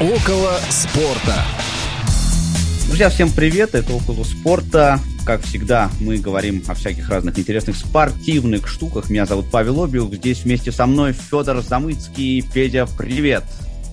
Около спорта. Друзья, всем привет, это Около спорта. Как всегда, мы говорим о всяких разных интересных спортивных штуках. Меня зовут Павел Обиух, здесь вместе со мной Федор Замыцкий. Федя, привет.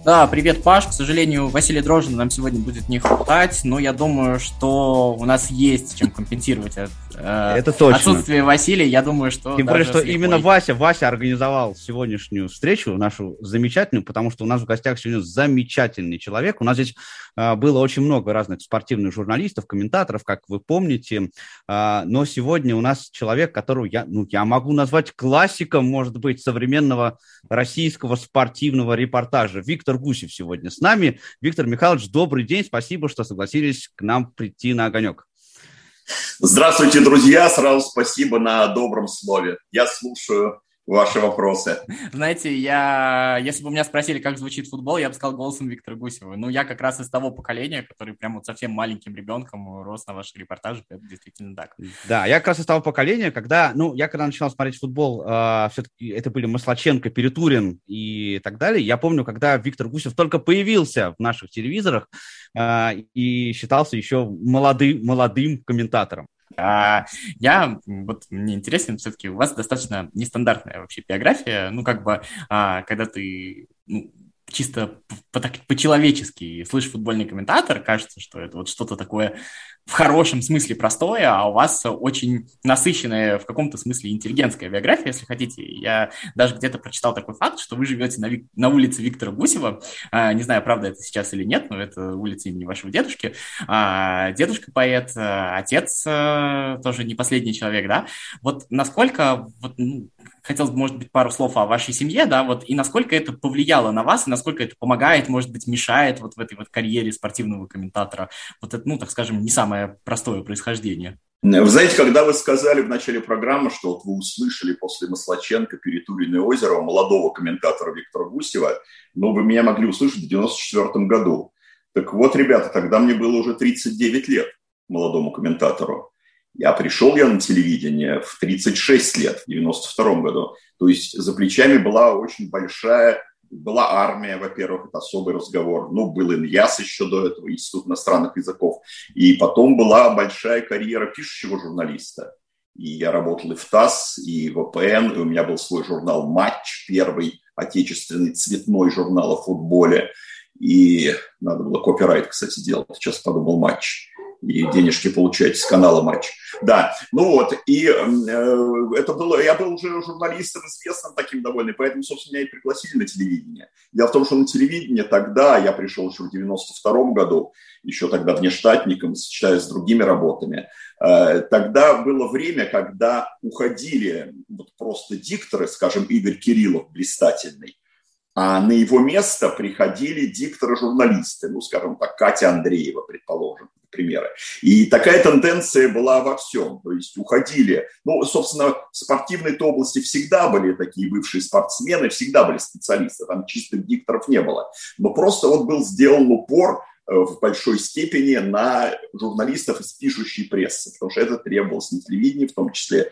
Да, привет, Паш. К сожалению, Василия Дрожина нам сегодня будет не хватать, но я думаю, что у нас есть чем компенсировать Это точно. отсутствие Василия. Я думаю, что... Тем более, что именно Вася, Вася организовал сегодняшнюю встречу, нашу замечательную, потому что у нас в гостях сегодня замечательный человек. У нас здесь э, было очень много разных спортивных журналистов, комментаторов, как вы помните, э, но сегодня у нас человек, которого я, ну, я могу назвать классиком, может быть, современного российского спортивного репортажа. Виктор Гусев сегодня с нами. Виктор Михайлович, добрый день, спасибо, что согласились к нам прийти на огонек. Здравствуйте, друзья, сразу спасибо на добром слове. Я слушаю ваши вопросы. Знаете, я, если бы меня спросили, как звучит футбол, я бы сказал голосом Виктора Гусева. Ну, я как раз из того поколения, который прям вот совсем маленьким ребенком рос на ваших репортажах, это действительно так. Да, я как раз из того поколения, когда, ну, я когда начинал смотреть футбол, э, а, все-таки это были Маслаченко, Перетурин и так далее. Я помню, когда Виктор Гусев только появился в наших телевизорах э, и считался еще молодым, молодым комментатором. А я, вот мне интересно, все-таки у вас достаточно нестандартная вообще биография, ну, как бы, а, когда ты ну, чисто по-человечески слышишь футбольный комментатор, кажется, что это вот что-то такое в хорошем смысле простое, а у вас очень насыщенная в каком-то смысле интеллигентская биография, если хотите. Я даже где-то прочитал такой факт, что вы живете на, на улице Виктора Гусева. А, не знаю, правда это сейчас или нет, но это улица имени вашего дедушки. А, дедушка поэт, а, отец а, тоже не последний человек, да? Вот насколько, вот, ну, хотелось бы, может быть, пару слов о вашей семье, да, вот, и насколько это повлияло на вас, и насколько это помогает, может быть, мешает вот в этой вот карьере спортивного комментатора. Вот это, ну, так скажем, не самое самое простое происхождение. Вы знаете, когда вы сказали в начале программы, что вот вы услышали после Маслаченко Перетурина и Озерова молодого комментатора Виктора Гусева, ну, вы меня могли услышать в 94 году. Так вот, ребята, тогда мне было уже 39 лет, молодому комментатору. Я пришел я на телевидение в 36 лет, в 92 году. То есть за плечами была очень большая была армия, во-первых, это особый разговор. Ну, был Иньяс еще до этого, Институт иностранных языков. И потом была большая карьера пишущего журналиста. И я работал и в ТАСС, и в ВПН, и у меня был свой журнал «Матч», первый отечественный цветной журнал о футболе. И надо было копирайт, кстати, делать. Сейчас подумал «Матч» и денежки получать с канала «Матч». Да, ну вот, и э, это было, я был уже журналистом известным таким довольно, поэтому, собственно, меня и пригласили на телевидение. Дело в том, что на телевидение тогда, я пришел еще в 92 году, еще тогда внештатником, сочетаясь с другими работами, э, тогда было время, когда уходили вот просто дикторы, скажем, Игорь Кириллов, блистательный, а на его место приходили дикторы-журналисты, ну, скажем так, Катя Андреева, предположим, примеры. И такая тенденция была во всем. То есть уходили, ну, собственно, в спортивной области всегда были такие бывшие спортсмены, всегда были специалисты, там чистых дикторов не было. Но просто вот был сделан упор в большой степени на журналистов из пишущей прессы, потому что это требовалось на телевидении, в том числе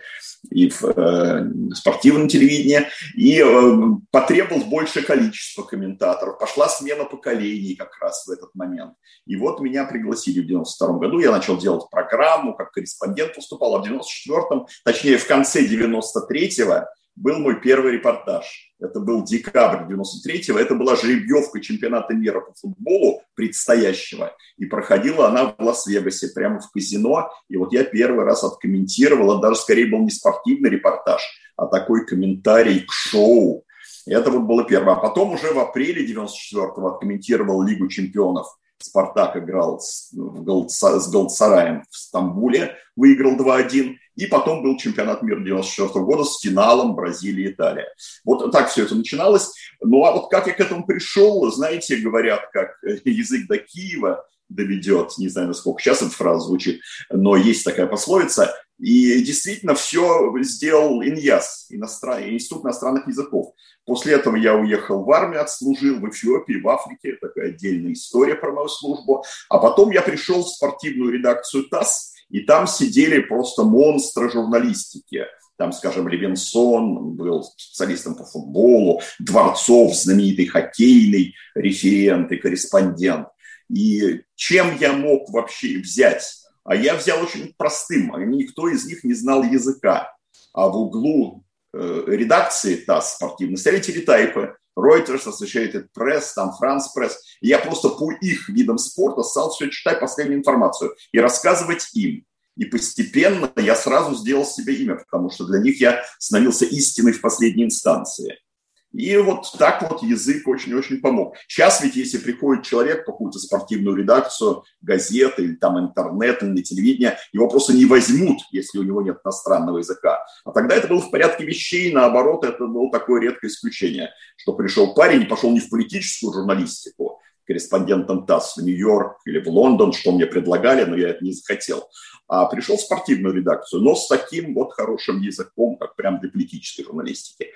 и в э, спортивном телевидении, и э, потребовалось большее количество комментаторов. Пошла смена поколений как раз в этот момент. И вот меня пригласили в 92 году, я начал делать программу, как корреспондент выступал, а в 94-м, точнее в конце 93-го, был мой первый репортаж. Это был декабрь 93-го. Это была жеребьевка чемпионата мира по футболу предстоящего. И проходила она в Лас-Вегасе, прямо в казино. И вот я первый раз откомментировал. Это даже скорее был не спортивный репортаж, а такой комментарий к шоу. Это вот было первое. А потом уже в апреле 94-го откомментировал Лигу чемпионов. Спартак играл с, с Галцараем в Стамбуле, выиграл 2-1. И потом был чемпионат мира 94 года с финалом Бразилия-Италия. Вот так все это начиналось. Ну а вот как я к этому пришел, знаете, говорят, как язык до Киева доведет, не знаю, насколько сейчас эта фраза звучит, но есть такая пословица. И действительно все сделал Иньяс, иностран... Институт иностранных языков. После этого я уехал в армию, отслужил в Эфиопии, в Африке. Такая отдельная история про мою службу. А потом я пришел в спортивную редакцию ТАСС, и там сидели просто монстры журналистики. там, скажем, Левинсон был специалистом по футболу, Дворцов, знаменитый хоккейный референт и корреспондент. И чем я мог вообще взять? А я взял очень простым, никто из них не знал языка. А в углу э, редакции ТАСС спортивной стояли телетайпы, Reuters, Associated Press, там France Press. И я просто по их видам спорта стал все читать последнюю информацию и рассказывать им. И постепенно я сразу сделал себе имя, потому что для них я становился истиной в последней инстанции. И вот так вот язык очень-очень помог. Сейчас ведь, если приходит человек в какую-то спортивную редакцию, газеты или там интернет или телевидение, его просто не возьмут, если у него нет иностранного языка. А тогда это было в порядке вещей, наоборот, это было такое редкое исключение, что пришел парень и пошел не в политическую журналистику, корреспондентом ТАСС в Нью-Йорк или в Лондон, что мне предлагали, но я это не захотел, а пришел в спортивную редакцию, но с таким вот хорошим языком, как прям для политической журналистики.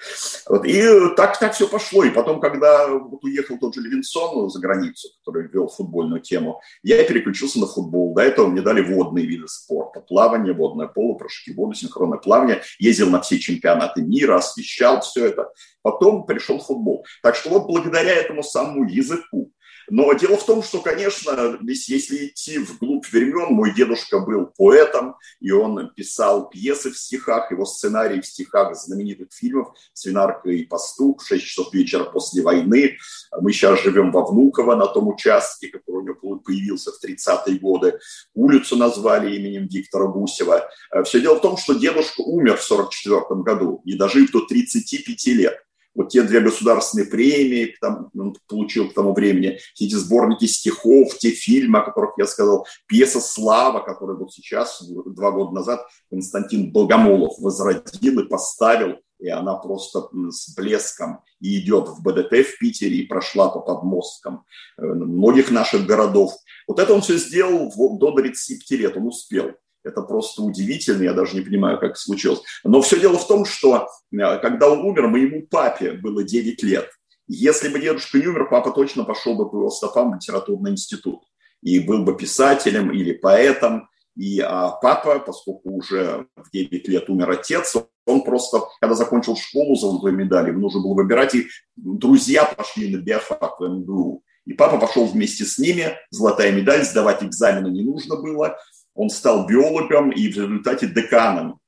Вот. И так, так все пошло. И потом, когда вот уехал тот же Левинсон за границу, который вел футбольную тему, я переключился на футбол. До этого мне дали водные виды спорта. Плавание, водное поло, прыжки воду, синхронное плавание. Ездил на все чемпионаты мира, освещал все это. Потом пришел футбол. Так что вот благодаря этому самому языку, но дело в том, что, конечно, если идти вглубь времен, мой дедушка был поэтом, и он писал пьесы в стихах, его сценарий в стихах знаменитых фильмов «Свинарка и пастух», «Шесть часов вечера после войны». Мы сейчас живем во Внуково на том участке, который у него появился в 30-е годы. Улицу назвали именем Виктора Гусева. Все дело в том, что дедушка умер в 44 году, не дожив до 35 лет вот те две государственные премии там, он получил к тому времени, эти сборники стихов, те фильмы, о которых я сказал, пьеса «Слава», которую вот сейчас, два года назад, Константин Богомолов возродил и поставил, и она просто с блеском и идет в БДТ в Питере и прошла по подмосткам э, многих наших городов. Вот это он все сделал до 35 лет, он успел. Это просто удивительно, я даже не понимаю, как это случилось. Но все дело в том, что э, когда он умер, моему папе было 9 лет. Если бы дедушка не умер, папа точно пошел бы по его стопам в литературный институт и был бы писателем или поэтом. И а папа, поскольку уже в 9 лет умер отец, он просто, когда закончил школу золотой медали, ему нужно было выбирать, и друзья пошли на биофак в МГУ. И папа пошел вместе с ними, золотая медаль, сдавать экзамены не нужно было он стал биологом и в результате деканом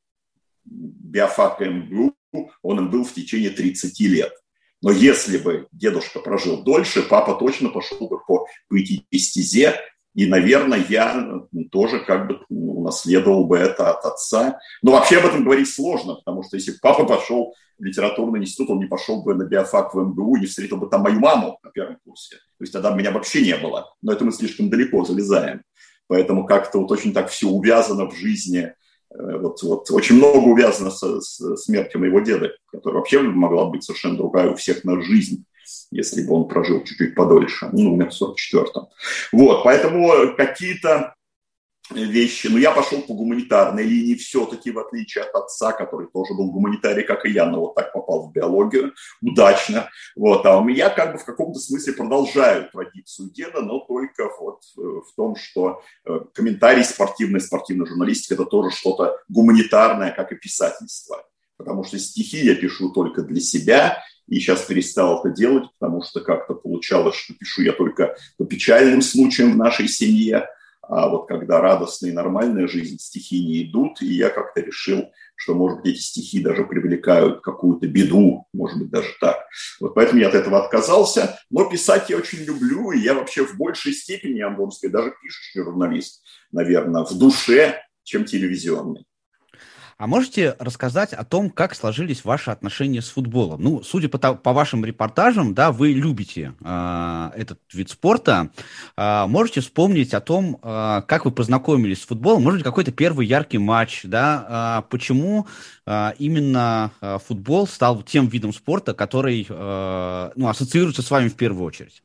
биофака МГУ, он им был в течение 30 лет. Но если бы дедушка прожил дольше, папа точно пошел бы по, по этой стезе, и, наверное, я тоже как бы унаследовал бы это от отца. Но вообще об этом говорить сложно, потому что если папа пошел в литературный институт, он не пошел бы на биофак в МГУ, не встретил бы там мою маму на первом курсе. То есть тогда меня вообще не было. Но это мы слишком далеко залезаем. Поэтому как-то вот очень так все увязано в жизни. Э, вот, вот очень много увязано с, с смертью моего деда, которая вообще могла быть совершенно другая у всех на жизнь если бы он прожил чуть-чуть подольше, ну, умер в 44-м. Вот, поэтому какие-то вещи. Но я пошел по гуманитарной линии все-таки, в отличие от отца, который тоже был гуманитарий, как и я, но вот так попал в биологию удачно. Вот. А у меня как бы в каком-то смысле продолжаю традицию деда, но только вот э, в том, что э, комментарий спортивный, спортивная журналистика – это тоже что-то гуманитарное, как и писательство. Потому что стихи я пишу только для себя, и сейчас перестал это делать, потому что как-то получалось, что пишу я только по печальным случаям в нашей семье, вот когда радостная и нормальная жизнь, стихи не идут, и я как-то решил, что, может быть, эти стихи даже привлекают какую-то беду, может быть, даже так. Вот поэтому я от этого отказался, но писать я очень люблю, и я вообще в большей степени, я могу сказать, даже пишущий журналист, наверное, в душе, чем телевизионный. А можете рассказать о том, как сложились ваши отношения с футболом? Ну, судя по, по вашим репортажам, да, вы любите э, этот вид спорта. Э, можете вспомнить о том, э, как вы познакомились с футболом? Может быть, какой-то первый яркий матч, да? Э, почему э, именно футбол стал тем видом спорта, который э, ну, ассоциируется с вами в первую очередь?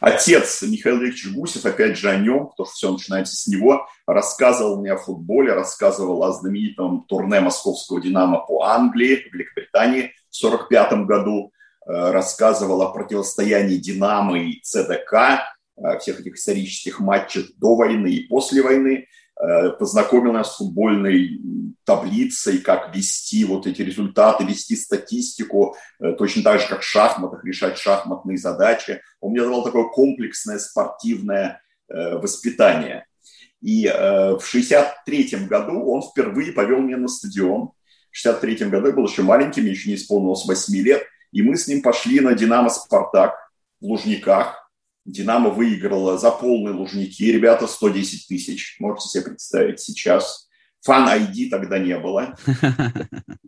Отец Михаил Ильич Гусев, опять же о нем, потому что все начинается с него, рассказывал мне о футболе, рассказывал о знаменитом турне московского «Динамо» по Англии, Великобритании в 1945 году, э, рассказывал о противостоянии «Динамо» и ЦДК, всех этих исторических матчах до войны и после войны. Э, познакомил нас с футбольной таблицей, как вести вот эти результаты, вести статистику, э, точно так же, как в шахматах, решать шахматные задачи. Он мне давал такое комплексное спортивное э, воспитание. И в 63 году он впервые повел меня на стадион. В 63 году я был еще маленьким, еще не исполнилось 8 лет, и мы с ним пошли на «Динамо Спартак» в Лужниках, Динамо выиграла за полные лужники. Ребята, 110 тысяч. Можете себе представить сейчас. Фан ID тогда не было.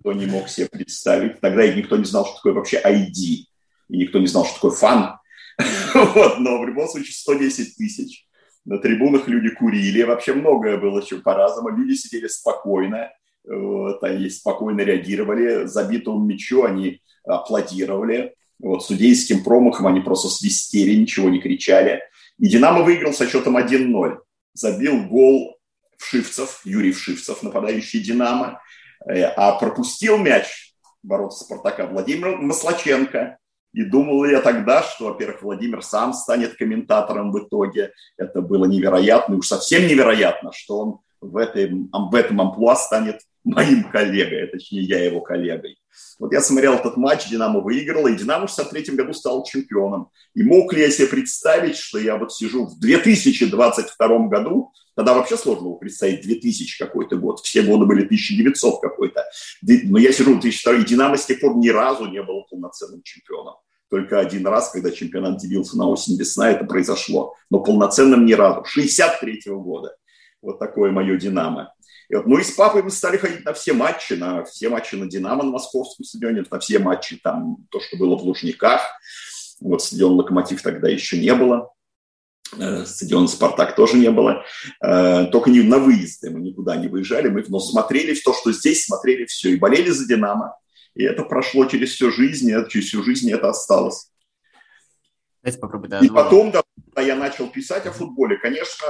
Кто не мог себе представить. Тогда никто не знал, что такое вообще ID. И никто не знал, что такое фан. вот, но в любом случае 110 тысяч. На трибунах люди курили. Вообще многое было еще по-разному. Люди сидели спокойно. Вот, они спокойно реагировали. Забитому мячу они аплодировали. Вот, судейским промахом они просто свистели, ничего не кричали. И «Динамо» выиграл со счетом 1-0. Забил гол Вшивцев, Юрий Вшивцев, нападающий «Динамо». Э, а пропустил мяч ворота «Спартака» Владимир Маслаченко. И думал я тогда, что, во-первых, Владимир сам станет комментатором в итоге. Это было невероятно, уж совсем невероятно, что он в, этой, в этом амплуа станет моим коллегой, а точнее я его коллегой. Вот я смотрел этот матч, Динамо выиграла, и Динамо в 63 году стал чемпионом. И мог ли я себе представить, что я вот сижу в 2022 году, тогда вообще сложно было представить 2000 какой-то год, все годы были 1900 какой-то. Но я сижу в 2002, и Динамо с тех пор ни разу не был полноценным чемпионом. Только один раз, когда чемпионат делился на осень весна, это произошло. Но полноценным ни разу. 63 -го года. Вот такое мое «Динамо». И вот, ну и с папой мы стали ходить на все матчи, на все матчи на «Динамо» на московском стадионе, на все матчи, там, то, что было в Лужниках. Вот стадион «Локомотив» тогда еще не было. Э, стадион «Спартак» тоже не было. Э, только не на выезды, мы никуда не выезжали, мы но смотрели то, что здесь, смотрели все. И болели за «Динамо». И это прошло через всю жизнь, и через всю жизнь это осталось. Давайте попробуем. Да, и потом, да, когда я начал писать о футболе, конечно,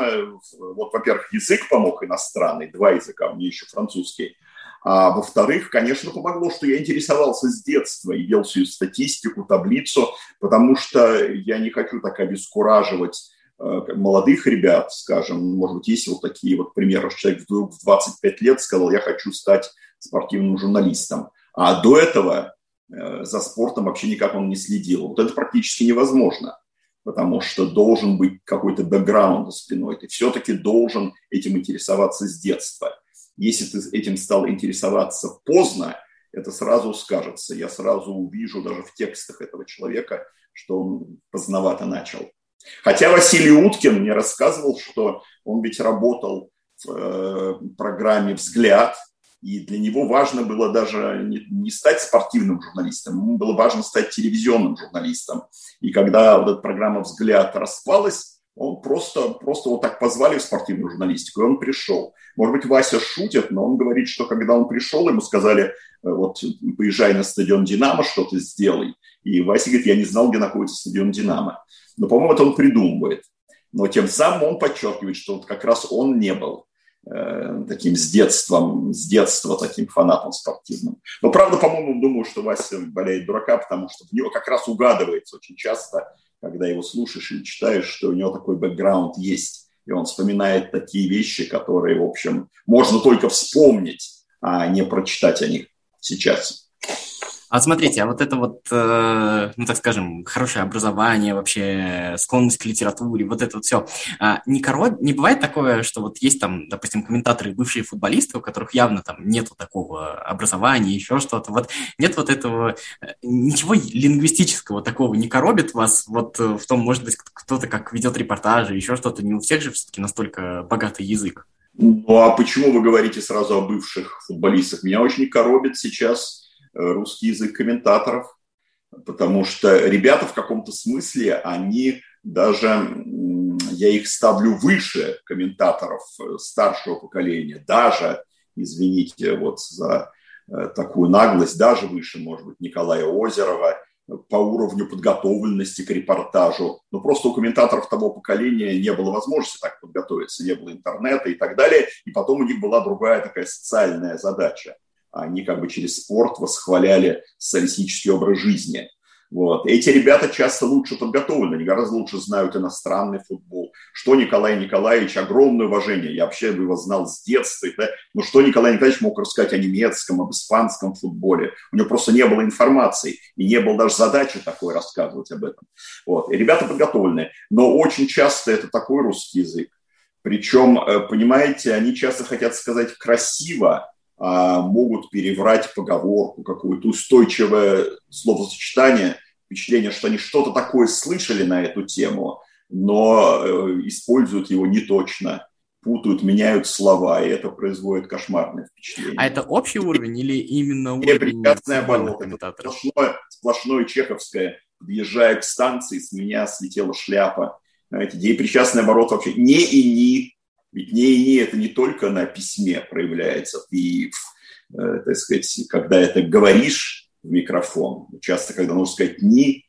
вот, во-первых, язык помог иностранный, два языка, мне еще французский. А во-вторых, конечно, помогло, что я интересовался с детства и вел всю статистику, таблицу, потому что я не хочу так обескураживать э, молодых ребят, скажем, может быть, есть вот такие вот примеры, что человек в 25 лет сказал, я хочу стать спортивным журналистом. А до этого э, за спортом вообще никак он не следил. Вот это практически невозможно потому что должен быть какой-то бэкграунд за спиной. Ты все-таки должен этим интересоваться с детства. Если ты этим стал интересоваться поздно, это сразу скажется. Я сразу увижу даже в текстах этого человека, что он поздновато начал. Хотя Василий Уткин мне рассказывал, что он ведь работал в э, программе «Взгляд», и для него важно было даже не, стать спортивным журналистом, ему было важно стать телевизионным журналистом. И когда вот эта программа «Взгляд» распалась, он просто, просто вот так позвали в спортивную журналистику, и он пришел. Может быть, Вася шутит, но он говорит, что когда он пришел, ему сказали, э, вот, поезжай на стадион «Динамо», что-то сделай. И Вася говорит, я не знал, где находится стадион «Динамо». Но, по-моему, это он придумывает. Но тем самым он подчеркивает, что вот как раз он не был таким с детством, с детства таким фанатом спортивным. Но правда, по-моему, думаю, что Вася болеет дурака, потому что в него как раз угадывается очень часто, когда его слушаешь или читаешь, что у него такой бэкграунд есть. И он вспоминает такие вещи, которые, в общем, можно только вспомнить, а не прочитать о них сейчас. А смотрите, а вот это вот, э, ну так скажем, хорошее образование, вообще склонность к литературе, вот это вот все, а, не, короб... не бывает такое, что вот есть там, допустим, комментаторы, бывшие футболисты, у которых явно там нету такого образования, еще что-то, вот нет вот этого, э, ничего лингвистического такого не коробит вас, вот в том, может быть, кто-то как ведет репортажи, еще что-то, не у всех же все-таки настолько богатый язык. Ну а почему вы говорите сразу о бывших футболистах? Меня очень коробит сейчас Э, русский язык комментаторов, потому что ребята в каком-то смысле, они даже, я их ставлю выше комментаторов э, старшего поколения, даже, извините вот за э, такую наглость, даже выше, может быть, Николая Озерова, по уровню подготовленности к репортажу. Но просто у комментаторов того поколения не было возможности так подготовиться, не было интернета и так далее. И потом у них была другая такая социальная задача – они как бы через спорт восхваляли социалистический образ жизни. Вот. Эти ребята часто лучше подготовлены, они гораздо лучше знают иностранный футбол, что Николай Николаевич, огромное уважение, я вообще его знал с детства, да, но что Николай Николаевич мог рассказать о немецком, об испанском футболе, у него просто не было информации, и не было даже задачи такой рассказывать об этом. Вот. И ребята подготовленные, но очень часто это такой русский язык, причем, э, понимаете, они часто хотят сказать красиво, могут переврать поговорку, какое-то устойчивое словосочетание, впечатление, что они что-то такое слышали на эту тему, но э, используют его не точно, путают, меняют слова, и это производит кошмарное впечатление. А это общий уровень или именно уровень комментаторов? Сплошное, сплошное чеховское. Подъезжая к станции, с меня слетела шляпа. Знаете, деепричастный оборот вообще не и ни. Ведь не и ни это не только на письме проявляется. Ты, э, так сказать, когда это говоришь в микрофон, часто, когда нужно сказать «ни»,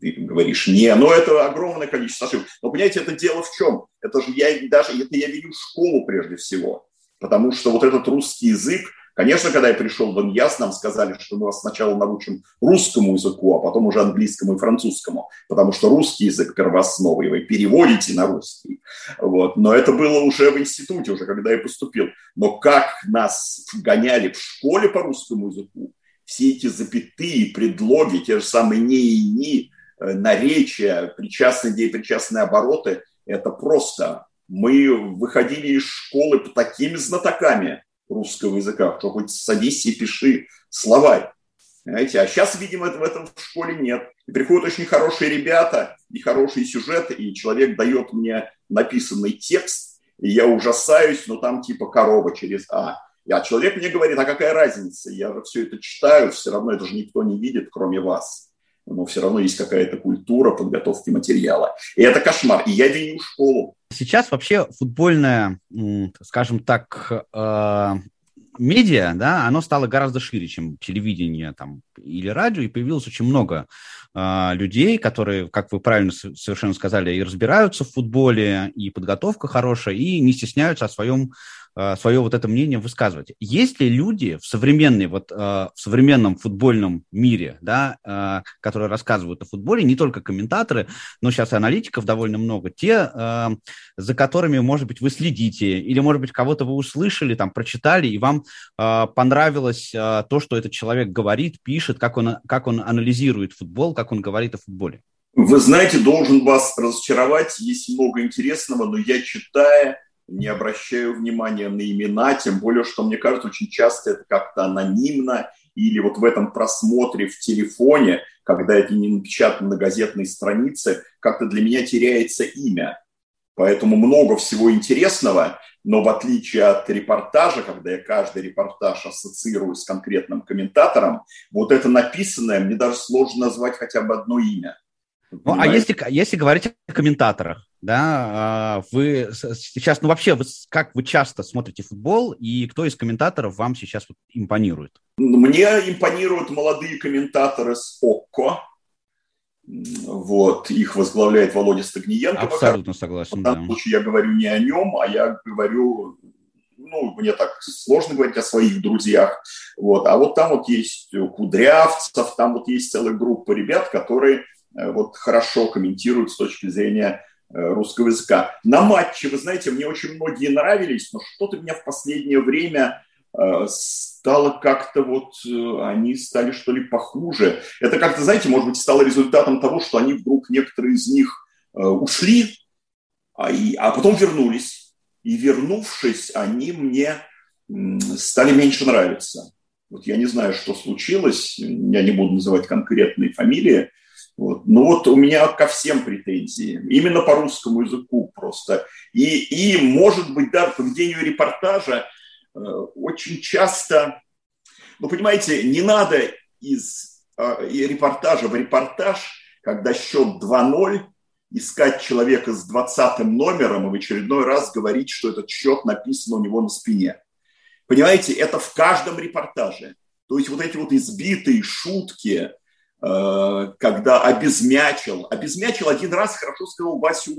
ты говоришь «не», но это огромное количество ошибок. Но, понимаете, это дело в чем? Это же я даже, это я виню школу прежде всего, потому что вот этот русский язык, конечно, когда я пришел в ИНЯС, нам сказали, что мы вас сначала научим русскому языку, а потом уже английскому и французскому, потому что русский язык первооснова, и вы переводите на русский. Вот. Но это было уже в институте, уже когда я поступил. Но как нас гоняли в школе по русскому языку, все эти запятые, предлоги, те же самые «не» и «ни», э, наречия, причастные, деепричастные обороты, это просто мы выходили из школы по такими знатоками русского языка, что хоть садись и пиши словарь. Понимаете? А сейчас, видимо, в этом в школе нет. И приходят очень хорошие ребята и хорошие сюжеты, и человек дает мне написанный текст, и я ужасаюсь, но там типа корова через «а». А человек мне говорит, а какая разница, я же все это читаю, все равно это же никто не видит, кроме вас. Но все равно есть какая-то культура подготовки материала. И это кошмар. И я виню школу. Сейчас вообще футбольная, скажем так, э, медиа, да, оно стало гораздо шире, чем телевидение там, или радио, и появилось очень много э, людей, которые, как вы правильно совершенно сказали, и разбираются в футболе, и подготовка хорошая, и не стесняются о своем свое вот это мнение высказывать. Есть ли люди в современной, вот, э, в современном футбольном мире, да, э, которые рассказывают о футболе, не только комментаторы, но сейчас и аналитиков довольно много, те, за которыми, может быть, вы следите, или, может быть, кого-то вы услышали, там, прочитали, и вам понравилось то, что этот человек говорит, пишет, как он, как он анализирует футбол, как он говорит о футболе? Вы знаете, должен вас разочаровать, есть много интересного, но я читая не обращаю внимания на имена, тем более, что мне кажется, очень часто это как-то анонимно, или вот в этом просмотре в телефоне, когда это не напечатано на газетной странице, как-то для меня теряется имя. Поэтому много всего интересного, но в отличие от репортажа, когда я каждый репортаж ассоциирую с конкретным комментатором, вот это написанное мне даже сложно назвать хотя бы одно имя. Ну, а если, если говорить о комментаторах, да, а, вы сейчас, ну вообще, вы, как вы часто смотрите футбол, и кто из комментаторов вам сейчас вот импонирует? Мне импонируют молодые комментаторы с ОККО, вот, их возглавляет Володя Стагниенко. Абсолютно согласен, В данном да. случае я говорю не о нем, а я говорю, ну, мне так сложно говорить о своих друзьях, вот, а вот там вот есть Кудрявцев, там вот есть целая группа ребят, которые Э, вот хорошо комментируют с точки зрения русского языка. На матче, вы знаете, мне очень многие нравились, но что-то меня в последнее время э, стало как-то вот, они стали что ли похуже. Это как-то, знаете, может быть, стало результатом того, что они вдруг, некоторые из них ушли, а, и, а потом вернулись. И вернувшись, они мне стали меньше нравиться. Вот я не знаю, что случилось, я не буду называть конкретные фамилии, вот. Ну вот у меня ко всем претензии, именно по русскому языку просто. И, и может быть, да, по ведению репортажа э, очень часто, ну понимаете, не надо из э, репортажа в репортаж, когда счет 2-0, искать человека с 20 номером и в очередной раз говорить, что этот счет написан у него на спине. Понимаете, это в каждом репортаже. То есть вот эти вот избитые шутки, когда обезмячил. Обезмячил один раз, хорошо сказал Вася.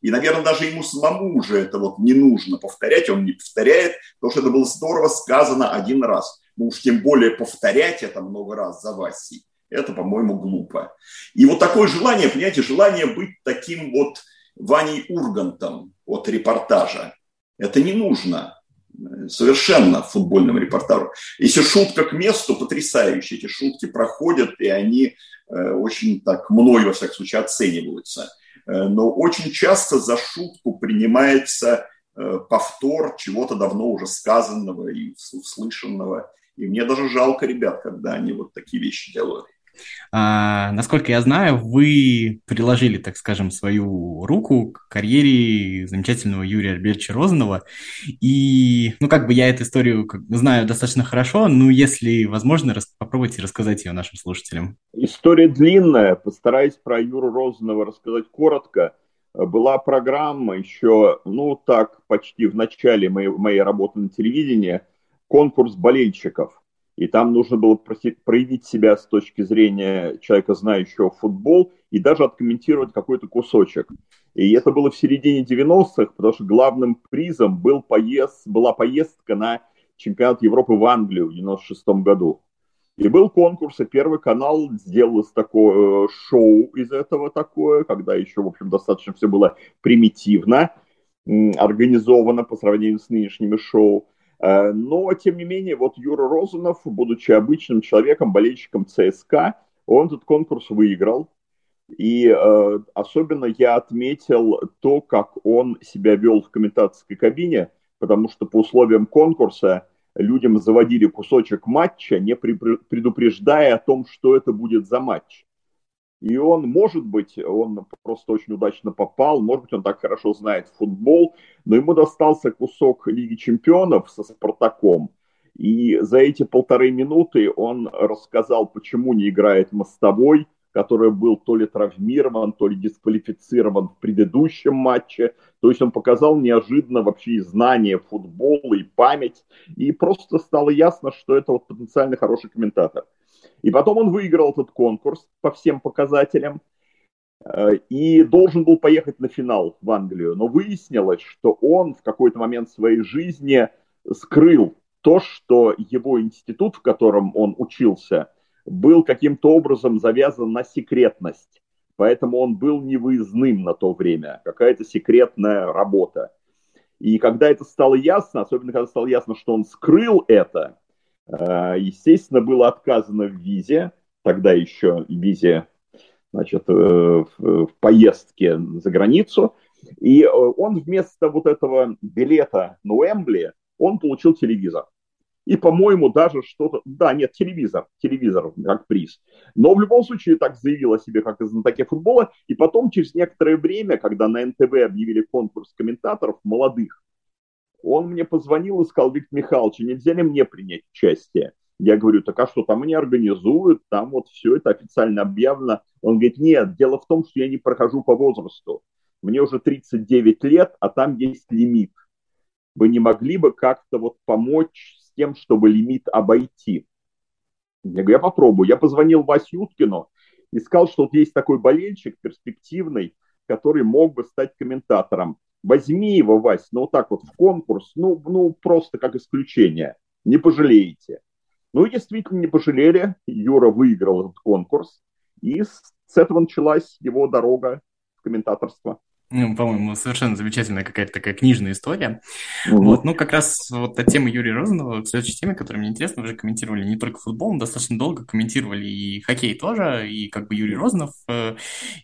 И, наверное, даже ему самому уже это вот не нужно повторять, он не повторяет, потому что это было здорово сказано один раз. Ну уж тем более повторять это много раз за Васей, это, по-моему, глупо. И вот такое желание, понимаете, желание быть таким вот Ваней Ургантом от репортажа. Это не нужно совершенно футбольному репортажу. Если шутка к месту, потрясающие. Эти шутки проходят, и они э, очень так мной, во всяком случае, оцениваются. Э, но очень часто за шутку принимается э, повтор чего-то давно уже сказанного и услышанного. И мне даже жалко ребят, когда они вот такие вещи делают. А, насколько я знаю, вы приложили, так скажем, свою руку к карьере замечательного Юрия Альбертовича Розанова. И, ну, как бы я эту историю знаю достаточно хорошо, но если возможно, рас- попробуйте рассказать ее нашим слушателям. История длинная, постараюсь про Юру Розанова рассказать коротко. Была программа еще, ну, так, почти в начале моей, моей работы на телевидении, конкурс болельщиков и там нужно было проявить себя с точки зрения человека, знающего футбол, и даже откомментировать какой-то кусочек. И это было в середине 90-х, потому что главным призом был поезд, была поездка на чемпионат Европы в Англию в 96 году. И был конкурс, и Первый канал сделал такое э, шоу из этого такое, когда еще, в общем, достаточно все было примитивно, организовано по сравнению с нынешними шоу. Э, но, тем не менее, вот Юра Розанов, будучи обычным человеком, болельщиком ЦСКА, он этот конкурс выиграл. И э, особенно я отметил то, как он себя вел в комментаторской кабине, потому что по условиям конкурса людям заводили кусочек матча, не предупреждая о том, что это будет за матч. И он, может быть, он просто очень удачно попал, может быть, он так хорошо знает футбол, но ему достался кусок Лиги чемпионов со Спартаком. И за эти полторы минуты он рассказал, почему не играет мостовой, который был то ли травмирован, то ли дисквалифицирован в предыдущем матче. То есть он показал неожиданно вообще и знание футбола, и память. И просто стало ясно, что это вот потенциально хороший комментатор. И потом он выиграл этот конкурс по всем показателям э, и должен был поехать на финал в Англию. Но выяснилось, что он в какой-то момент своей жизни скрыл то, что его институт, в котором он учился, был каким-то образом завязан на секретность. Поэтому он был невыездным на то время, какая-то секретная работа. И когда это стало ясно, особенно когда стало ясно, что он скрыл это, естественно, было отказано в визе, тогда еще визе значит, э, в поездке за границу. И э, он вместо вот этого билета на Уэмбли, он получил телевизор. И, по-моему, даже что-то... Да, нет, телевизор. Телевизор как приз. Но в любом случае так заявил о себе как знатоке футбола. И потом, через некоторое время, когда на НТВ объявили конкурс комментаторов молодых, он мне позвонил и сказал, Виктор Михайлович, нельзя ли мне принять участие? Я говорю, так а что, там они организуют, там вот все это официально объявлено. Он говорит, нет, дело в том, что я не прохожу по возрасту. Мне уже 39 лет, а там есть лимит. Вы не могли бы как-то вот помочь с тем, чтобы лимит обойти? Я говорю, я попробую. Я позвонил Васе Уткину и сказал, что вот есть такой болельщик перспективный, который мог бы стать комментатором. Возьми его, Вась, ну вот так вот в конкурс, ну, ну просто как исключение. Не пожалеете. Ну и действительно не пожалели. Юра выиграл этот конкурс. И с, этого началась его дорога в комментаторство ну, по-моему, совершенно замечательная какая-то такая книжная история. Mm-hmm. Вот, ну, как раз вот от темы Юрия Розанова, к следующей теме, которая мне интересна, вы же комментировали не только футбол, но достаточно долго комментировали и хоккей тоже, и как бы Юрий Розанов, э,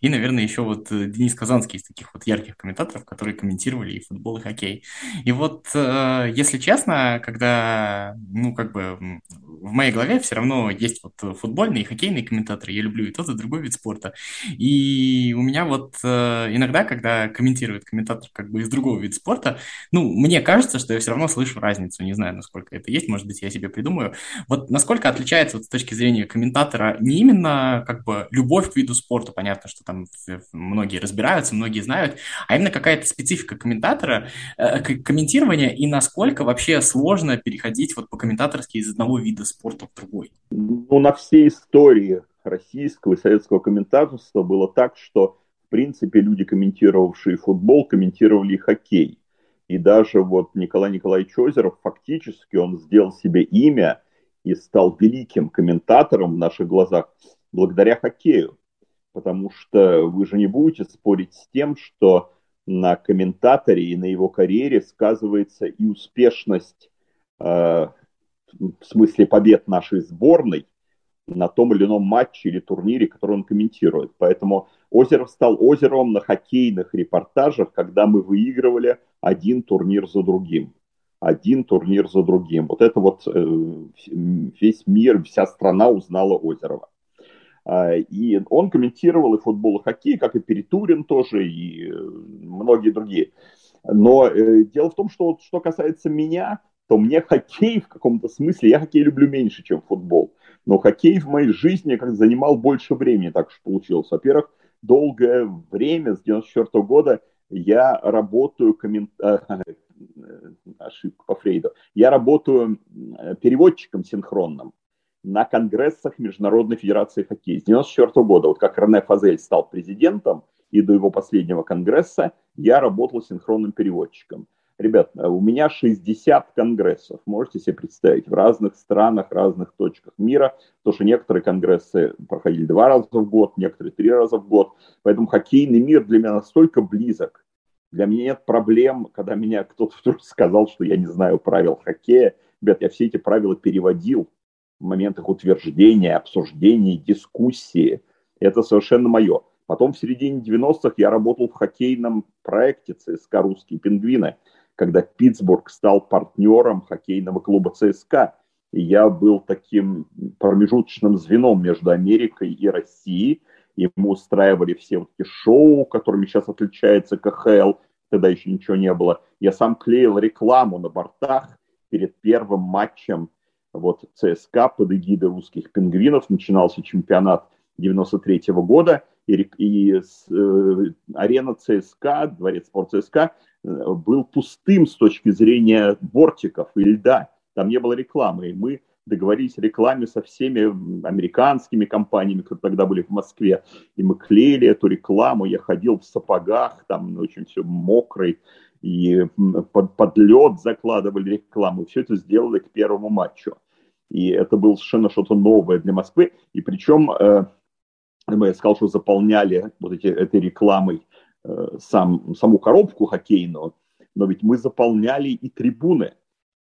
и, наверное, еще вот Денис Казанский из таких вот ярких комментаторов, которые комментировали и футбол, и хоккей. И вот, э, если честно, когда, ну, как бы в моей голове все равно есть вот футбольные и хоккейные комментаторы, я люблю и тот, и другой вид спорта. И у меня вот э, иногда, когда комментирует комментатор как бы из другого вида спорта, ну, мне кажется, что я все равно слышу разницу, не знаю, насколько это есть, может быть, я себе придумаю. Вот насколько отличается вот с точки зрения комментатора не именно как бы любовь к виду спорта, понятно, что там многие разбираются, многие знают, а именно какая-то специфика комментатора, э, комментирования и насколько вообще сложно переходить вот по-комментаторски из одного вида спорта в другой? Ну, на всей истории российского и советского комментаторства было так, что принципе, люди, комментировавшие футбол, комментировали хоккей. И даже вот Николай Николаевич Озеров, фактически он сделал себе имя и стал великим комментатором в наших глазах благодаря хоккею. Потому что вы же не будете спорить с тем, что на комментаторе и на его карьере сказывается и успешность э, в смысле побед нашей сборной на том или ином матче или турнире, который он комментирует. Поэтому Озеров стал Озеровым на хоккейных репортажах, когда мы выигрывали один турнир за другим. Один турнир за другим. Вот это вот э, весь мир, вся страна узнала Озерова. А, и он комментировал и футбол, и хоккей, как и Перетурин тоже, и э, многие другие. Но э, дело в том, что что касается меня, то мне хоккей в каком-то смысле, я хоккей люблю меньше, чем футбол. Но хоккей в моей жизни как занимал больше времени, так что получилось. Во-первых, долгое время, с 94 -го года, я работаю, коммент... Э, ошибка по Фрейду, я работаю переводчиком синхронным на конгрессах Международной Федерации Хоккея с 1994 года. Вот как Рене Фазель стал президентом, и до его последнего конгресса я работал синхронным переводчиком. Ребят, у меня 60 конгрессов, можете себе представить, в разных странах, разных точках мира, потому что некоторые конгрессы проходили два раза в год, некоторые три раза в год, поэтому хоккейный мир для меня настолько близок, для меня нет проблем, когда меня кто-то вдруг сказал, что я не знаю правил хоккея. Ребят, я все эти правила переводил, в моментах утверждения, обсуждений, дискуссии. Это совершенно мое. Потом в середине 90-х я работал в хоккейном проекте ЦСКА «Русские пингвины», когда Питтсбург стал партнером хоккейного клуба ЦСКА. И я был таким промежуточным звеном между Америкой и Россией. И мы устраивали все вот эти шоу, которыми сейчас отличается КХЛ, тогда еще ничего не было. Я сам клеил рекламу на бортах перед первым матчем вот ЦСКА под эгидой русских пингвинов. Начинался чемпионат 93 -го года, и, и э, арена ЦСКА, дворец спорт ЦСКА, э, был пустым с точки зрения бортиков и льда. Там не было рекламы, и мы договорились о рекламе со всеми американскими компаниями, которые тогда были в Москве, и мы клеили эту рекламу, я ходил в сапогах, там очень все мокрый, и под, под лед закладывали рекламу. Все это сделали к первому матчу. И это было совершенно что-то новое для Москвы. И причем, э, я сказал, что заполняли вот эти, этой рекламой э, сам, саму коробку хоккейную, но ведь мы заполняли и трибуны.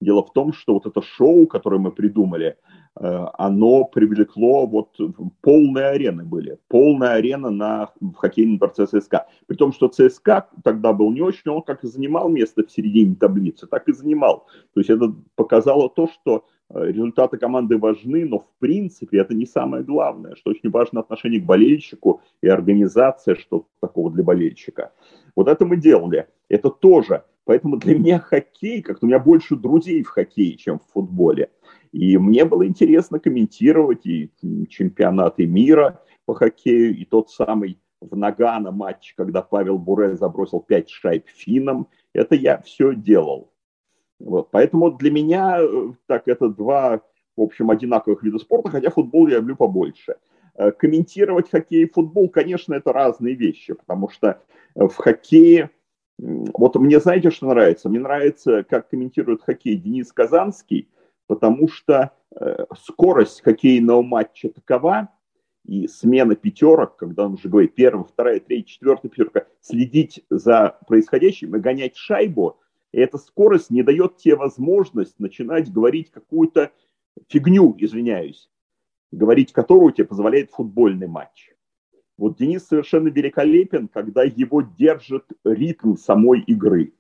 Дело в том, что вот это шоу, которое мы придумали, э, оно привлекло, вот полные арены были, полная арена на, в хоккейном дворце ЦСКА. При том, что ЦСКА тогда был не очень, он как и занимал место в середине таблицы, так и занимал. То есть это показало то, что результаты команды важны, но в принципе это не самое главное, что очень важно отношение к болельщику и организация, что такого для болельщика. Вот это мы делали. Это тоже. Поэтому для меня хоккей, как-то у меня больше друзей в хоккее, чем в футболе. И мне было интересно комментировать и чемпионаты мира по хоккею, и тот самый в Нагано матч, когда Павел Буре забросил 5 шайб финнам. Это я все делал. Вот. Поэтому для меня э, так это два, в общем, одинаковых вида спорта, хотя футбол я люблю побольше. Э, комментировать хоккей и футбол, конечно, это разные вещи, потому что э, в хоккее, вот мне знаете, что нравится? Мне нравится, как комментирует хоккей Денис Казанский, потому что скорость хоккейного матча такова, и смена пятерок, когда он уже говорит первая, вторая, третья, четвертая пятерка, следить за происходящим и гонять шайбу – и эта скорость не дает тебе возможность начинать говорить какую-то фигню, извиняюсь, говорить которую тебе позволяет футбольный матч. Вот Денис совершенно великолепен, когда его держит ритм самой игры.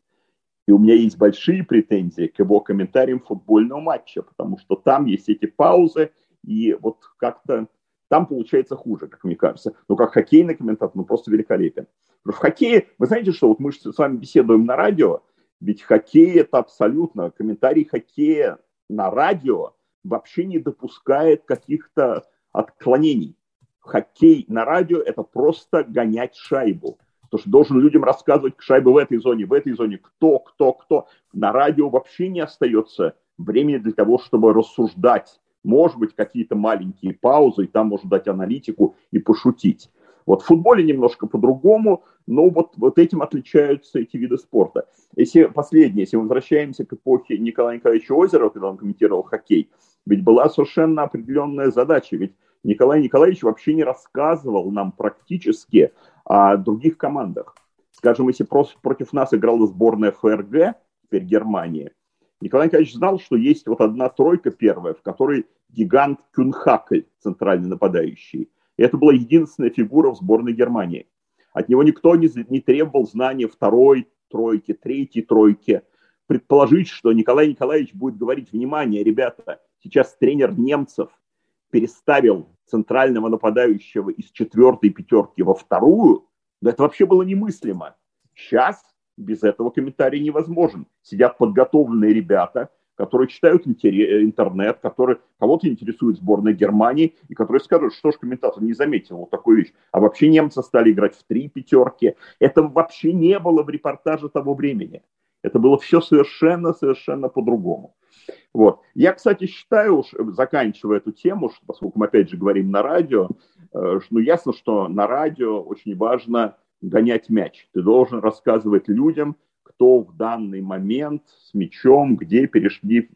И у меня есть большие претензии к его комментариям футбольного матча, потому что там есть эти паузы, и вот как-то там получается хуже, как мне кажется. Но как хоккейный комментатор, ну просто великолепен. в хоккее, вы знаете, что вот мы с вами беседуем на радио, ведь хоккей это абсолютно, комментарий хоккея на радио вообще не допускает каких-то отклонений. Хоккей на радио это просто гонять шайбу. Потому что должен людям рассказывать шайбы в этой зоне, в этой зоне, кто, кто, кто. На радио вообще не остается времени для того, чтобы рассуждать. Может быть, какие-то маленькие паузы, и там можно дать аналитику и пошутить. Вот в футболе немножко по-другому, но вот, вот этим отличаются эти виды спорта. Если последнее, если мы возвращаемся к эпохе Николая Николаевича Озерова, когда он комментировал хоккей, ведь была совершенно определенная задача, ведь Николай Николаевич вообще не рассказывал нам практически о других командах. Скажем, если просто против нас играла сборная ФРГ, теперь Германия, Николай Николаевич знал, что есть вот одна тройка первая, в которой гигант Кюнхакль, центральный нападающий. Это была единственная фигура в сборной Германии. От него никто не, не требовал знания второй тройки, третьей тройки. Предположить, что Николай Николаевич будет говорить, внимание, ребята, сейчас тренер немцев переставил центрального нападающего из четвертой пятерки во вторую, да это вообще было немыслимо. Сейчас без этого комментарий невозможен. Сидят подготовленные ребята, которые читают интернет, которые кого-то интересует сборная Германии, и которые скажут, что ж комментатор не заметил вот такую вещь. А вообще немцы стали играть в три пятерки. Это вообще не было в репортаже того времени. Это было все совершенно-совершенно по-другому. Вот. Я, кстати, считаю, уж заканчивая эту тему, что, поскольку мы опять же говорим на радио, э, ну ясно, что на радио очень важно гонять мяч. Ты должен рассказывать людям, кто в данный момент с мячом, где перешли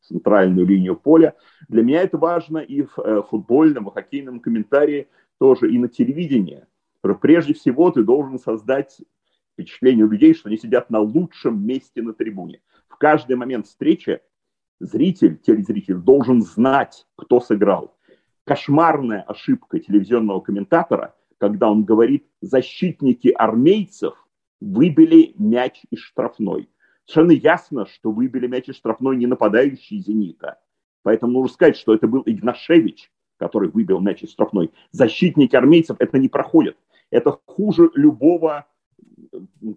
центральную линию поля. Для меня это важно и в э, футбольном, и хоккейном комментарии тоже, и на телевидении. Прежде всего ты должен создать впечатление у людей, что они сидят на лучшем месте на трибуне. В каждый момент встречи зритель, телезритель должен знать, кто сыграл. Кошмарная ошибка телевизионного комментатора, когда он говорит, защитники армейцев выбили мяч из штрафной. Совершенно ясно, что выбили мяч из штрафной не нападающий «Зенита». Поэтому нужно сказать, что это был Игнашевич, который выбил мяч из штрафной. Защитники армейцев это не проходят. Это хуже любого,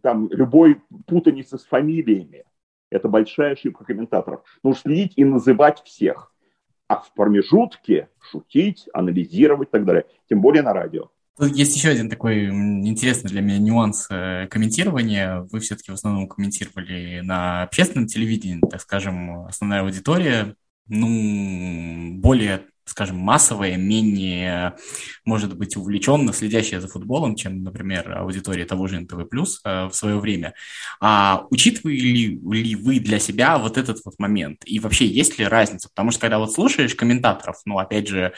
там, любой путаницы с фамилиями. Это большая ошибка комментаторов. Нужно следить и называть всех. А в промежутке шутить, анализировать и так далее. Тем более на радио. Тут есть еще один такой интересный для меня нюанс э, комментирования. Вы все-таки в основном комментировали на общественном телевидении, так скажем, основная аудитория, ну, более скажем, массовая, менее, может быть, увлеченно следящая за футболом, чем, например, аудитория того же НТВ+, э, в свое время. А учитывали ли вы для себя вот этот вот момент? И вообще, есть ли разница? Потому что, когда вот слушаешь комментаторов, ну, опять же,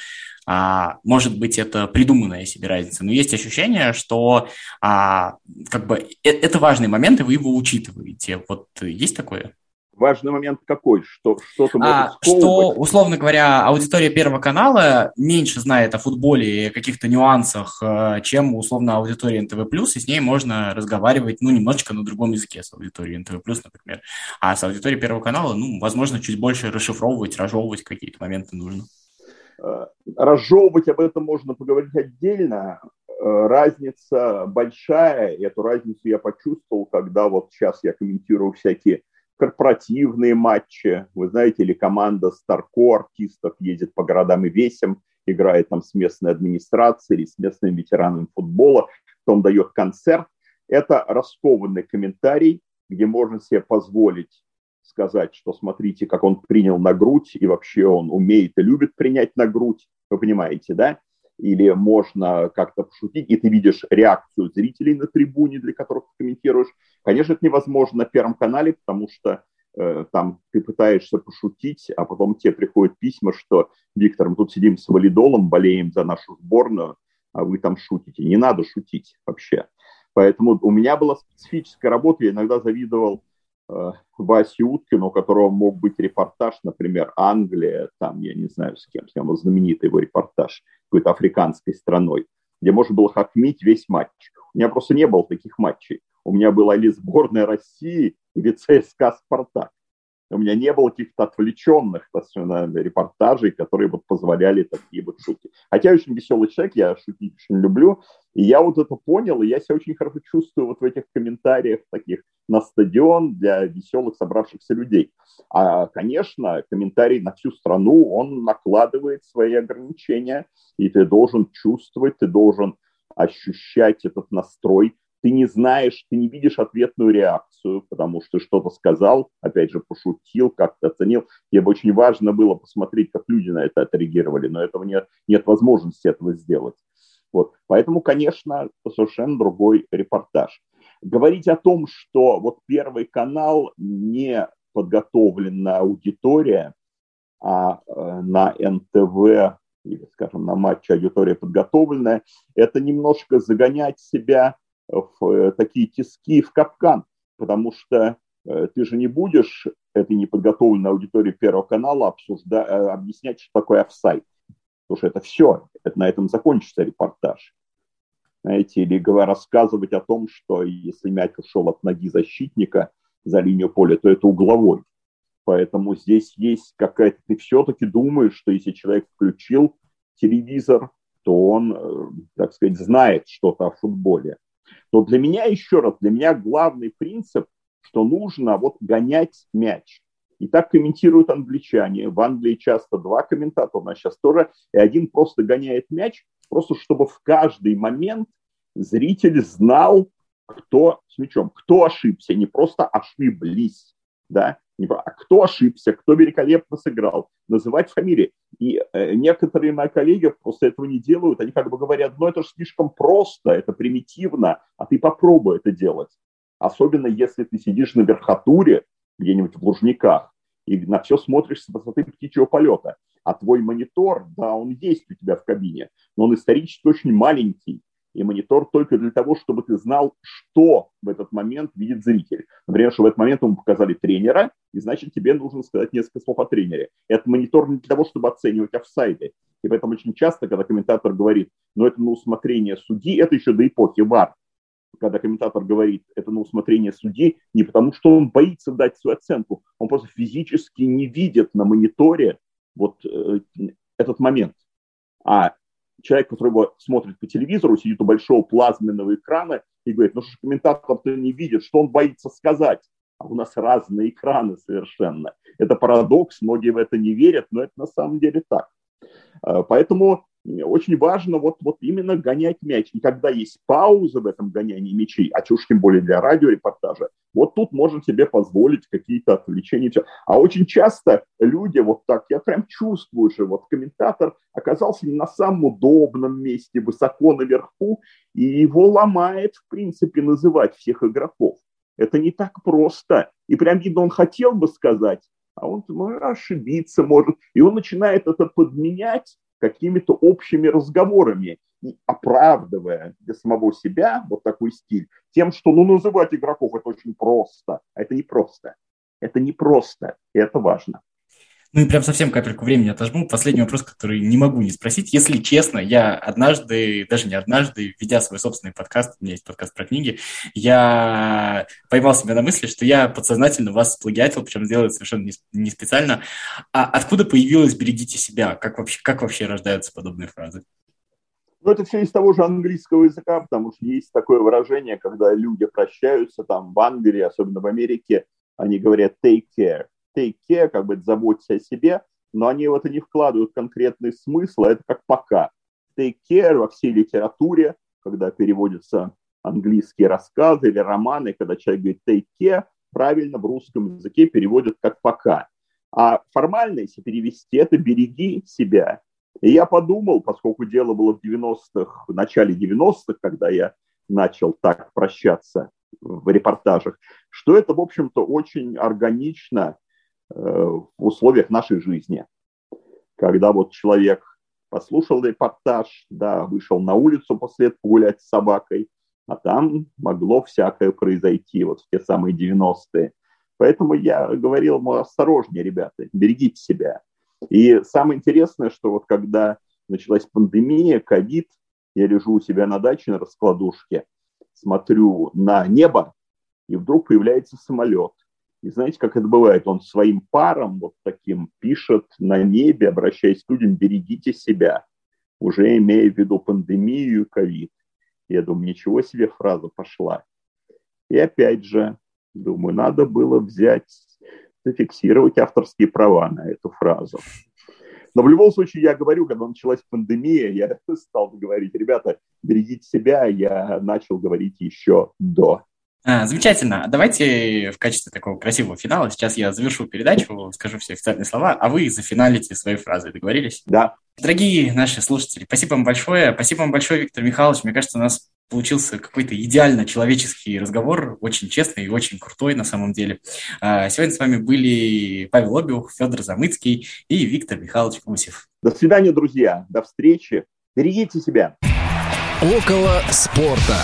а, может быть, это придуманная себе разница, но есть ощущение, что а, как бы э, это важный момент, и вы его учитываете. Вот есть такое? Важный момент какой? Что что-то а, Что, условно говоря, аудитория Первого канала меньше знает о футболе и каких-то нюансах, э, чем, условно, аудитория НТВ+, и с ней можно разговаривать, ну, немножечко на другом языке с аудиторией НТВ+, например. А с аудиторией Первого канала, ну, возможно, чуть больше расшифровывать, разжевывать какие-то моменты нужно. Э, разжевывать об этом можно поговорить отдельно. Э, разница большая, и эту разницу я почувствовал, когда вот сейчас я комментирую всякие корпоративные матчи. Вы знаете, или команда Старко артистов ездит по городам и весям, играет там с местной администрацией или с местными ветеранами футбола, потом дает концерт. Это раскованный комментарий, где можно себе позволить сказать, что смотрите, как он принял на грудь, и вообще он умеет и любит принять на грудь, вы понимаете, да? Или можно как-то пошутить, и ты видишь реакцию зрителей на трибуне, для которых ты комментируешь. Конечно, это невозможно на Первом канале, потому что э, там ты пытаешься пошутить, а потом тебе приходят письма, что Виктор, мы тут сидим с валидолом, болеем за нашу сборную, а вы там шутите. Не надо шутить вообще. Поэтому у меня была специфическая работа, я иногда завидовал э, Васе Уткину, у которого мог быть репортаж, например, Англия, там, я не знаю с кем, с кем знаменитый его репортаж, какой-то африканской страной, где можно было хохмить весь матч. У меня просто не было таких матчей. У меня была ли сборная России или ЦСКА «Спартак». У меня не было каких-то отвлеченных репортажей, которые вот позволяли такие вот шутки. Хотя я очень веселый человек, я шутить очень люблю. И я вот это понял, и я себя очень хорошо чувствую вот в этих комментариях таких на стадион для веселых собравшихся людей. А, конечно, комментарий на всю страну, он накладывает свои ограничения, и ты должен чувствовать, ты должен ощущать этот настрой, ты не знаешь, ты не видишь ответную реакцию, потому что что-то сказал, опять же, пошутил, как-то оценил. Тебе бы очень важно было посмотреть, как люди на это отреагировали, но этого нет, нет возможности этого сделать. Вот. Поэтому, конечно, совершенно другой репортаж. Говорить о том, что вот Первый канал не подготовленная аудитория, а э, на НТВ или, скажем, на матче аудитория подготовленная, это немножко загонять себя в э, такие тиски, в капкан, потому что э, ты же не будешь этой неподготовленной аудитории Первого канала обсуждать, объяснять, что такое офсайт. Потому что это все, это на этом закончится репортаж. Знаете, или рассказывать о том, что если мяч ушел от ноги защитника за линию поля, то это угловой. Поэтому здесь есть какая-то... Ты все-таки думаешь, что если человек включил телевизор, то он, э, так сказать, знает что-то о футболе. Но для меня, еще раз, для меня главный принцип, что нужно вот гонять мяч. И так комментируют англичане. В Англии часто два комментатора, у нас сейчас тоже, и один просто гоняет мяч, просто чтобы в каждый момент зритель знал, кто с мячом, кто ошибся, не просто ошиблись, да, а кто ошибся, кто великолепно сыграл, называть фамилии. И э, некоторые мои коллеги просто этого не делают, они как бы говорят, ну это же слишком просто, это примитивно, а ты попробуй это делать. Особенно если ты сидишь на верхотуре, где-нибудь в Лужниках, и на все смотришь с высоты птичьего полета. А твой монитор, да, он есть у тебя в кабине, но он исторически очень маленький, и монитор только для того, чтобы ты знал, что в этот момент видит зритель. Например, что в этот момент ему показали тренера, и значит тебе нужно сказать несколько слов о тренере. Это монитор не для того, чтобы оценивать офсайды. И поэтому очень часто, когда комментатор говорит, ну это на усмотрение судьи, это еще до эпохи ВАР, когда комментатор говорит, это на усмотрение судьи, не потому что он боится дать свою оценку, он просто физически не видит на мониторе вот э, этот момент. А человек, который смотрит по телевизору, сидит у большого плазменного экрана и говорит, ну что комментатор-то не видит, что он боится сказать. А у нас разные экраны совершенно. Это парадокс, многие в это не верят, но это на самом деле так. А, поэтому очень важно вот, вот именно гонять мяч. И когда есть пауза в этом гонянии мячей, а чушь тем более для радиорепортажа, вот тут можно себе позволить какие-то отвлечения. А очень часто люди вот так, я прям чувствую, что вот комментатор оказался не на самом удобном месте, высоко наверху, и его ломает, в принципе, называть всех игроков. Это не так просто. И прям видно, он хотел бы сказать, а он ну, ошибиться может. И он начинает это подменять какими-то общими разговорами и оправдывая для самого себя вот такой стиль тем, что ну называть игроков это очень просто, а это не просто. Это не просто, и это важно. Ну и прям совсем капельку времени отожму. Последний вопрос, который не могу не спросить. Если честно, я однажды, даже не однажды, ведя свой собственный подкаст, у меня есть подкаст про книги, я поймал себя на мысли, что я подсознательно вас сплагиатил, причем сделал это совершенно не специально. А откуда появилось «берегите себя»? Как вообще, как вообще рождаются подобные фразы? Ну, это все из того же английского языка, потому что есть такое выражение, когда люди прощаются там в Англии, особенно в Америке, они говорят take care take care, как бы заботься о себе, но они в это не вкладывают конкретный смысл, а это как пока. Take care во всей литературе, когда переводятся английские рассказы или романы, когда человек говорит take care, правильно в русском языке переводят как пока. А формально, если перевести, это береги себя. И я подумал, поскольку дело было в 90-х, в начале 90-х, когда я начал так прощаться в репортажах, что это, в общем-то, очень органично в условиях нашей жизни. Когда вот человек послушал репортаж, да, вышел на улицу после этого гулять с собакой, а там могло всякое произойти вот в те самые 90-е. Поэтому я говорил ему, осторожнее, ребята, берегите себя. И самое интересное, что вот когда началась пандемия, ковид, я лежу у себя на даче на раскладушке, смотрю на небо, и вдруг появляется самолет. И знаете, как это бывает? Он своим паром вот таким пишет на небе, обращаясь к людям, берегите себя, уже имея в виду пандемию и ковид. Я думаю, ничего себе фраза пошла. И опять же, думаю, надо было взять, зафиксировать авторские права на эту фразу. Но в любом случае, я говорю, когда началась пандемия, я стал говорить, ребята, берегите себя, я начал говорить еще до замечательно. Давайте в качестве такого красивого финала сейчас я завершу передачу, скажу все официальные слова, а вы зафиналите свои фразы. Договорились? Да. Дорогие наши слушатели, спасибо вам большое. Спасибо вам большое, Виктор Михайлович. Мне кажется, у нас получился какой-то идеально человеческий разговор, очень честный и очень крутой на самом деле. А, сегодня с вами были Павел Обиух, Федор Замыцкий и Виктор Михайлович Гусев. До свидания, друзья. До встречи. Берегите себя. Около спорта.